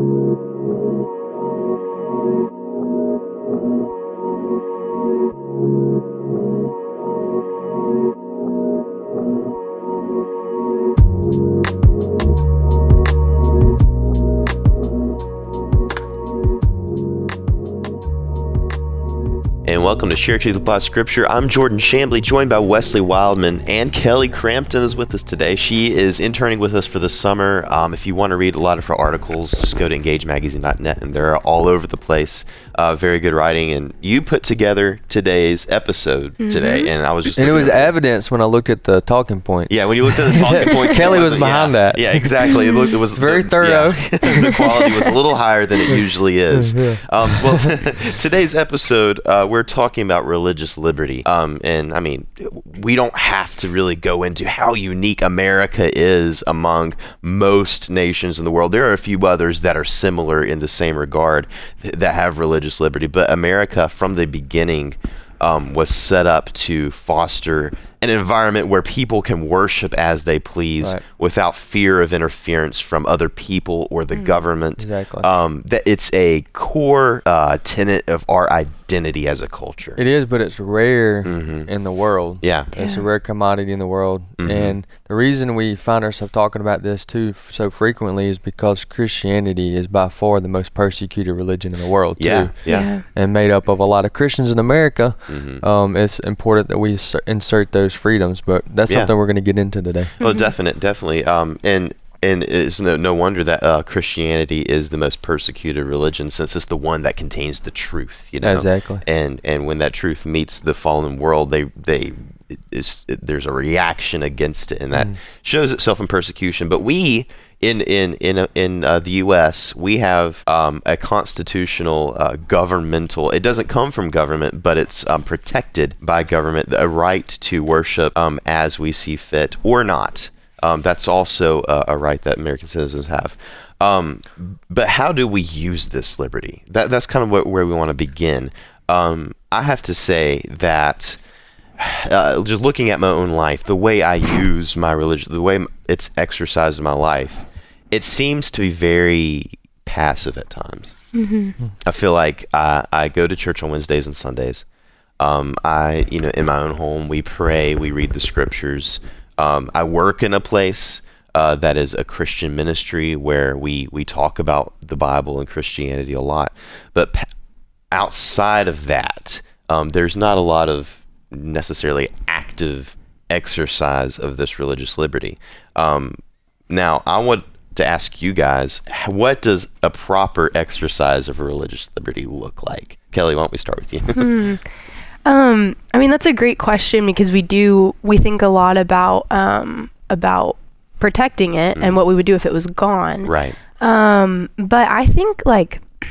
and welcome to Share Truth Apply Scripture. I'm Jordan Shambly, joined by Wesley Wildman, and Kelly Crampton is with us today. She is interning with us for the summer. Um, if you want to read a lot of her articles, just go to engagemagazine.net, and they're all over the place. Uh, very good writing, and you put together today's episode Mm-hmm. today, and I was just and it was at- evidence when I looked at the talking points. Yeah, when you looked at the talking points, it Kelly was wasn't- behind yeah, that. Yeah, exactly. It, looked, it was Very the- thorough. yeah. the quality was a little higher than it usually is. Um, well, today's episode, uh, we're talking about religious liberty, um, and I mean, we don't have to really go into how unique America is among most nations in the world. There are a few others that are similar in the same regard th- that have religious liberty, but America, from the beginning um, was set up to foster an environment where people can worship as they please Right. without fear of interference from other people or the government. Exactly. Um, that it's a core uh, tenet of our identity as a culture. It is, but it's rare in the world. Mm-hmm. yeah. It's a rare commodity in the world. Mhm. And the reason we find ourselves talking about this too f- so frequently is because Christianity is by far the most persecuted religion in the world too. Yeah. Yeah. And made up of a lot of Christians in America. Mhm. Um, it's important that we insert those freedoms, but that's Yeah. something we're going to get into today. Well, definite, definitely. Um, and and it's no no wonder that uh, Christianity is the most persecuted religion since it's the one that contains the truth. You know Exactly. and and when that truth meets the fallen world, they they it is, it, there's a reaction against it, and that shows itself in persecution. But we in in in uh, in uh, the U.S. we have um, a constitutional uh, governmental. It doesn't come from government, but it's um, protected by government. A right to worship um, as we see fit or not. Um, that's also a, a right that American citizens have. Um, but how do we use this liberty? That, that's kind of what, where we want to begin. Um, I have to say that uh, just looking at my own life, the way I use my religion, the way it's exercised in my life, it seems to be very passive at times. I feel like I, I go to church on Wednesdays and Sundays. Um, I, you know, in my own home, we pray, we read the scriptures. Um, I work in a place uh, that is a Christian ministry where we we talk about the Bible and Christianity a lot. But outside of that, um, there's not a lot of necessarily active exercise of this religious liberty. Um, now, I want to ask you guys, what does a proper exercise of religious liberty look like? Kelly, why don't we start with you? Um, I mean that's a great question because we do we think a lot about um about protecting it and what we would do if it was gone. right. Um, but I think like I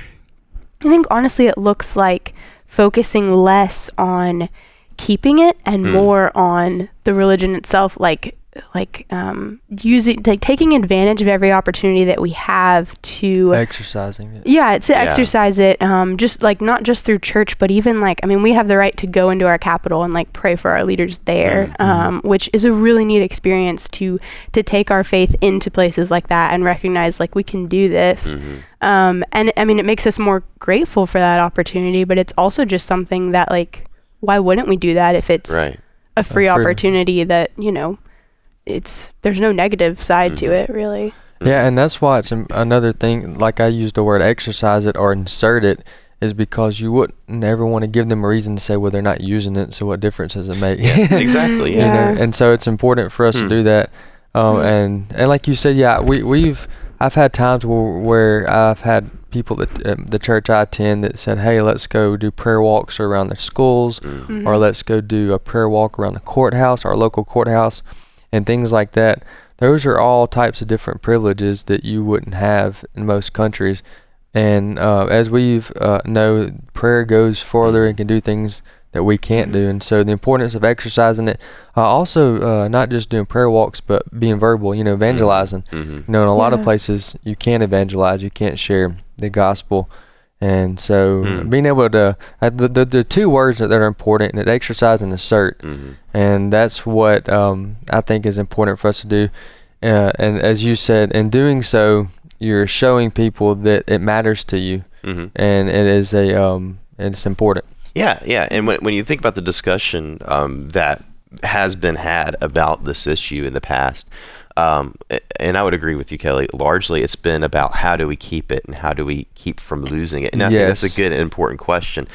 think honestly it looks like focusing less on keeping it and Mm. more on the religion itself like like um using like taking advantage of every opportunity that we have to Exercising it. yeah, to Yeah. exercise it, um, just like not just through church, but even like I mean, we have the right to go into our capital and like pray for our leaders there, Mm-hmm. um, which is a really neat experience to to take our faith into places like that and recognize like we can do this. Mm-hmm. Um, and I mean, it makes us more grateful for that opportunity, but it's also just something that like, why wouldn't we do that if it's Right. a free freedom. opportunity that you know, it's there's no negative side to Mhm. it really. Yeah, and that's why it's another thing. Like I used the word exercise it or insert it, is because you wouldn't ever want to give them a reason to say, well, they're not using it. So what difference does it make? Yeah, exactly. you Yeah. know, and so it's important for us Hmm. to do that. Um, Hmm. and and like you said, yeah, we we've I've had times where, where I've had people that um, the church I attend that said, hey, let's go do prayer walks around the schools, Mm. or let's go do a prayer walk around the courthouse, our local courthouse, and things like that. Those are all types of different privileges that you wouldn't have in most countries. And uh, as we've uh, know, prayer goes farther and can do things that we can't do. And so the importance of exercising it, uh, also uh, not just doing prayer walks, but being verbal. You know, evangelizing. hmm You know, in a lot of places you can't evangelize, you can't share the gospel. And so Mm. being able to, uh, the, the, the two words that, that are important, that exercise and assert. hmm And that's what um, I think is important for us to do. Uh, and as you said, in doing so, you're showing people that it matters to you hmm and it is a um it's important. Yeah, yeah. And when, when you think about the discussion um, that has been had about this issue in the past, um, and I would agree with you, Kelly, largely it's been about how do we keep it and how do we keep from losing it. And I think that's a good and important question.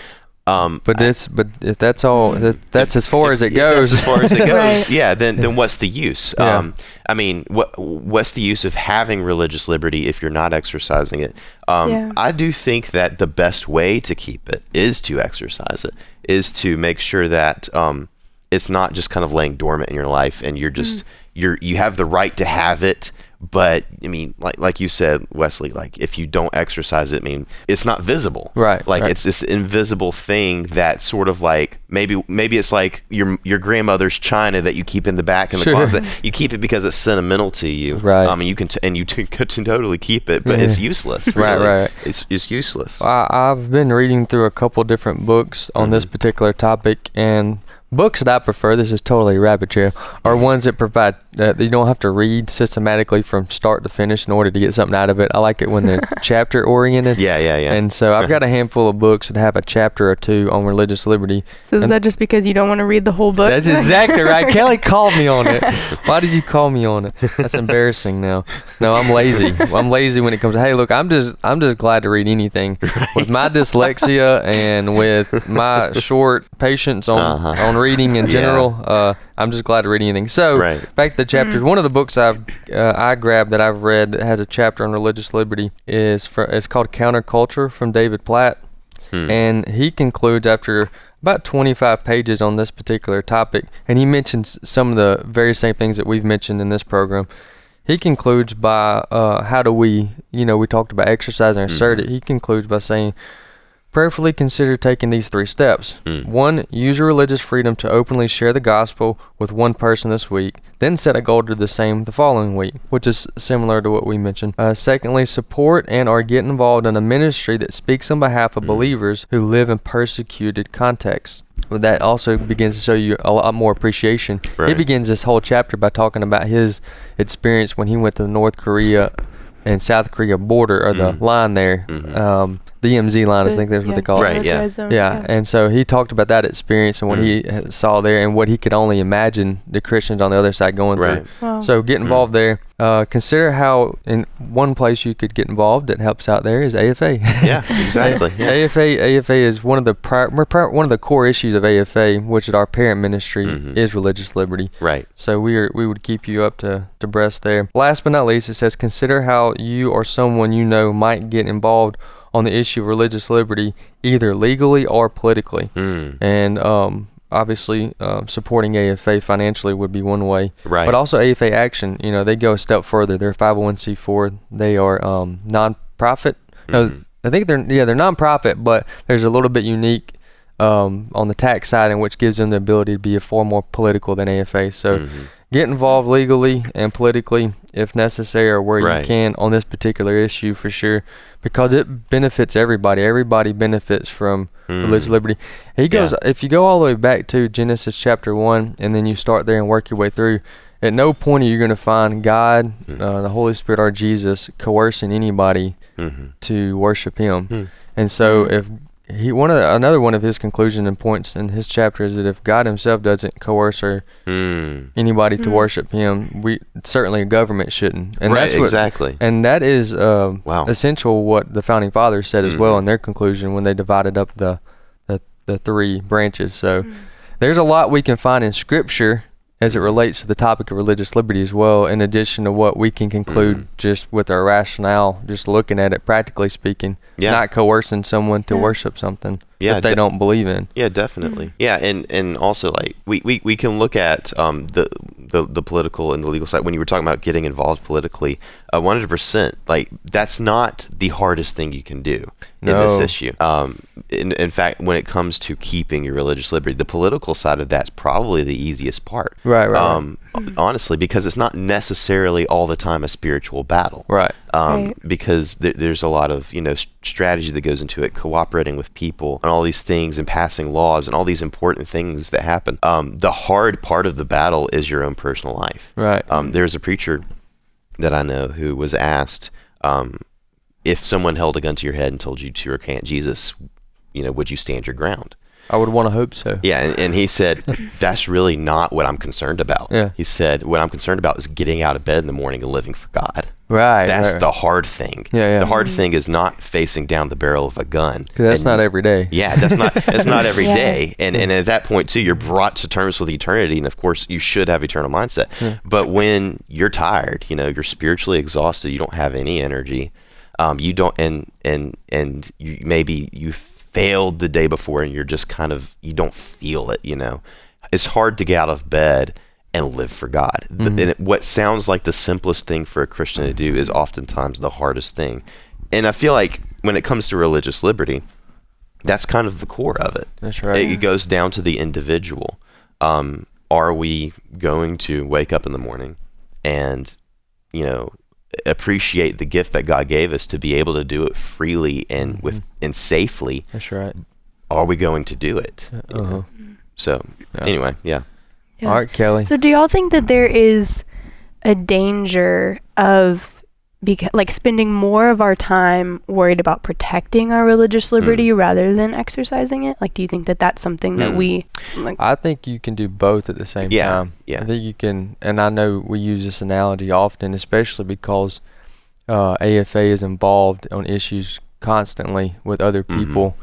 Um, But it's but if that's all that, that's as far as it goes. That's as far as it goes. Right. Yeah. Then then what's the use? Yeah. Um, I mean, what what's the use of having religious liberty if you're not exercising it? Um, Yeah. I do think that the best way to keep it is to exercise it. Is to make sure that um, it's not just kind of laying dormant in your life, and you're just you're you have the right to have it. But I mean, like like you said, Wesley, like if you don't exercise it, I mean, it's not visible, Right, Like right. it's this invisible thing that sort of like maybe maybe it's like your your grandmother's china that you keep in the back in the Sure. closet. You keep it because it's sentimental to you, Right. Um, mean, you can t- and you t- could totally keep it, but it's useless. Right, really. right. It's it's useless. I, I've been reading through a couple different books on this particular topic, and books that I prefer, this is totally rabbit trail, are ones that provide that you don't have to read systematically from start to finish in order to get something out of it. I like it when they're chapter oriented. Yeah, yeah, yeah. And so I've got a handful of books that have a chapter or two on religious liberty. So is And- that just because you don't want to read the whole book? That's exactly right. Kelly called me on it. Why did you call me on it? That's embarrassing now. No, I'm lazy. I'm lazy when it comes to hey, look, I'm just I'm just glad to read anything. With my dyslexia and with my short patience on Uh-huh. On reading in Yeah. general, uh, I'm just glad to read anything. So Right. back to the chapters. One of the books I've uh, I grabbed that I've read that has a chapter on religious liberty is for, it's called Counterculture from David Platt. Hmm. And he concludes after about 25 pages on this particular topic, and he mentions some of the very same things that we've mentioned in this program. He concludes by uh, how do we, you know, we talked about exercising and assert it. He concludes by saying, prayerfully consider taking these three steps. Hmm. One, use your religious freedom to openly share the gospel with one person this week. Then set a goal to do the same the following week, which is similar to what we mentioned. Uh, secondly, support and or get involved in a ministry that speaks on behalf of believers who live in persecuted contexts. Well, that also begins to show you a lot more appreciation. He begins this whole chapter by talking about his experience when he went to the North Korea and South Korea border or the Mhm. line there. Mhm. Um, DMZ line, I think that's what they call it. Right, yeah. militarized zone, Yeah, and so he talked about that experience and what he saw there, and what he could only imagine the Christians on the other side going Right. through. Wow. So get involved there. Uh, consider how in one place you could get involved that helps out there is AFA. Yeah, exactly. Yeah. AFA AFA is one of the pri- pri- one of the core issues of AFA, which is our parent ministry Mhm. is religious liberty. Right. So we are we would keep you up to, to breast there. Last but not least, it says consider how you or someone you know might get involved on the issue of religious liberty, either legally or politically. Mm. And um, obviously, um, supporting AFA financially would be one way. Right. But also AFA Action, you know, they go a step further. They're 501c4. They are um, non-profit. No, Mhm. I think they're yeah they're non-profit, but there's a little bit unique um, on the tax side, and which gives them the ability to be a far more political than AFA. So Mhm. get involved legally and politically if necessary or where Right. you can on this particular issue for sure because it benefits everybody everybody benefits from religious Mm. liberty he goes Yeah. if you go all the way back to genesis chapter 1 and then you start there and work your way through at no point are you going to find god Mm. uh, the holy spirit or jesus coercing anybody Mhm. to worship him Hmm. and so if he one of the, another one of his conclusion and points in his chapter is that if god himself doesn't coerce or Mm. anybody to Mm. worship him. We certainly a government shouldn't, and right. that's what, exactly. and that is um, Wow. essential. What the founding fathers said as well Mhm. in their conclusion when they divided up the the, the three branches. So Mm. there's a lot we can find in Scripture as it relates to the topic of religious liberty as well. In addition to what we can conclude Mhm. just with our rationale, just looking at it practically speaking, Yeah. not coercing someone to Yeah. worship something Yeah, that they de- don't believe in. Yeah, definitely. Yeah, and and also like we, we, we can look at um the, the the political and the legal side when you were talking about getting involved politically, uh, one hundred percent. Like that's not the hardest thing you can do in this issue. Um, in in fact, when it comes to keeping your religious liberty, the political side of that's probably the easiest part. Right, right, right. Um, honestly, because it's not necessarily all the time a spiritual battle Right. Um, Right. because th- there's a lot of you know s- strategy that goes into it, cooperating with people and all these things, and passing laws and all these important things that happen. Um, the hard part of the battle is your own personal life. Right. Um, there's a preacher that I know who was asked um, if someone held a gun to your head and told you to recant Jesus, you know, would you stand your ground? I would want to hope so. Yeah, and, and he said, that's really not what I'm concerned about. Yeah. He said, what I'm concerned about is getting out of bed in the morning and living for God. Right. That's right. the hard thing. Yeah, yeah. The hard thing is not facing down the barrel of a gun. that's And- not every day. Yeah, that's not that's not every Yeah. day. And and at that point too, you're brought to terms with eternity, and of course, you should have eternal mindset. But when you're tired, you know, you're spiritually exhausted, you don't have any energy. Um, you don't, and and and you maybe you failed the day before, and you're just kind of you don't feel it. You know, it's hard to get out of bed and live for God. The- and it, what sounds like the simplest thing for a Christian to do is oftentimes the hardest thing. And I feel like when it comes to religious liberty, that's kind of the core of it. That's right. It, it goes down to the individual. Um, are we going to wake up in the morning and, you know, appreciate the gift that God gave us to be able to do it freely and with and safely? That's right. Are we going to do it? You know? Uh-huh. So Yeah. anyway, yeah. Yeah. All right, Kelly. So do y'all think that there is a danger of beca- like spending more of our time worried about protecting our religious liberty rather than exercising it? Like do you think that that's something that Mm. we like I think you can do both at the same Yeah, time. yeah. I think you can, and I know we use this analogy often, especially because uh, AFA is involved on issues constantly with other Mhm. people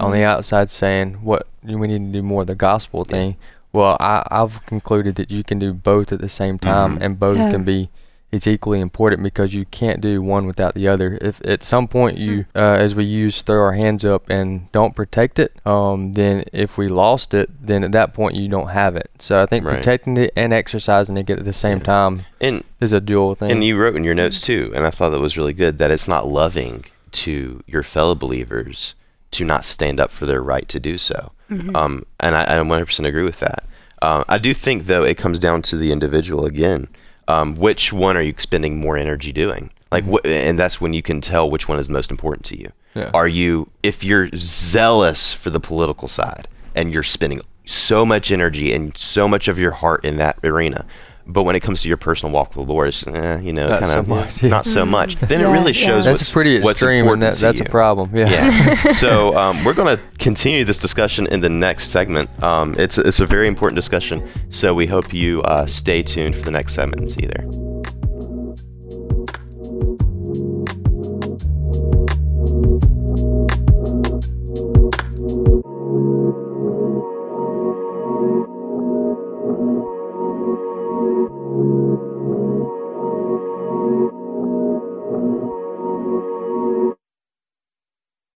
on the outside saying what we need to do more of the gospel thing. Well, I, I've concluded that you can do both at the same time, Mhm. and both Yeah. can be it's equally important because you can't do one without the other. If at some point you, Mm-hmm. uh, as we use, throw our hands up and don't protect it, um, then if we lost it, then at that point you don't have it. So I think Right. protecting it and exercising it at the same Yeah. time And is a dual thing. And you wrote in your notes too, and I thought that was really good that it's not loving to your fellow believers to not stand up for their right to do so. Mm-hmm. Um, and I, I 100% agree with that. Um, I do think, though, it comes down to the individual again. Um, which one are you spending more energy doing? Like, wh- and that's when you can tell which one is most important to you. Yeah. Are you, if you're zealous for the political side and you're spending so much energy and so much of your heart in that arena, but when it comes to your personal walk with the Lord, it's eh, you know Not kind so of much, yeah. not so much. Then Yeah, it really yeah. shows that's what's, pretty what's extreme, important that, to that's you. a problem. Yeah. Yeah. so um, we're going to continue this discussion in the next segment. Um, it's it's a very important discussion. So we hope you uh, stay tuned for the next segment and see you there.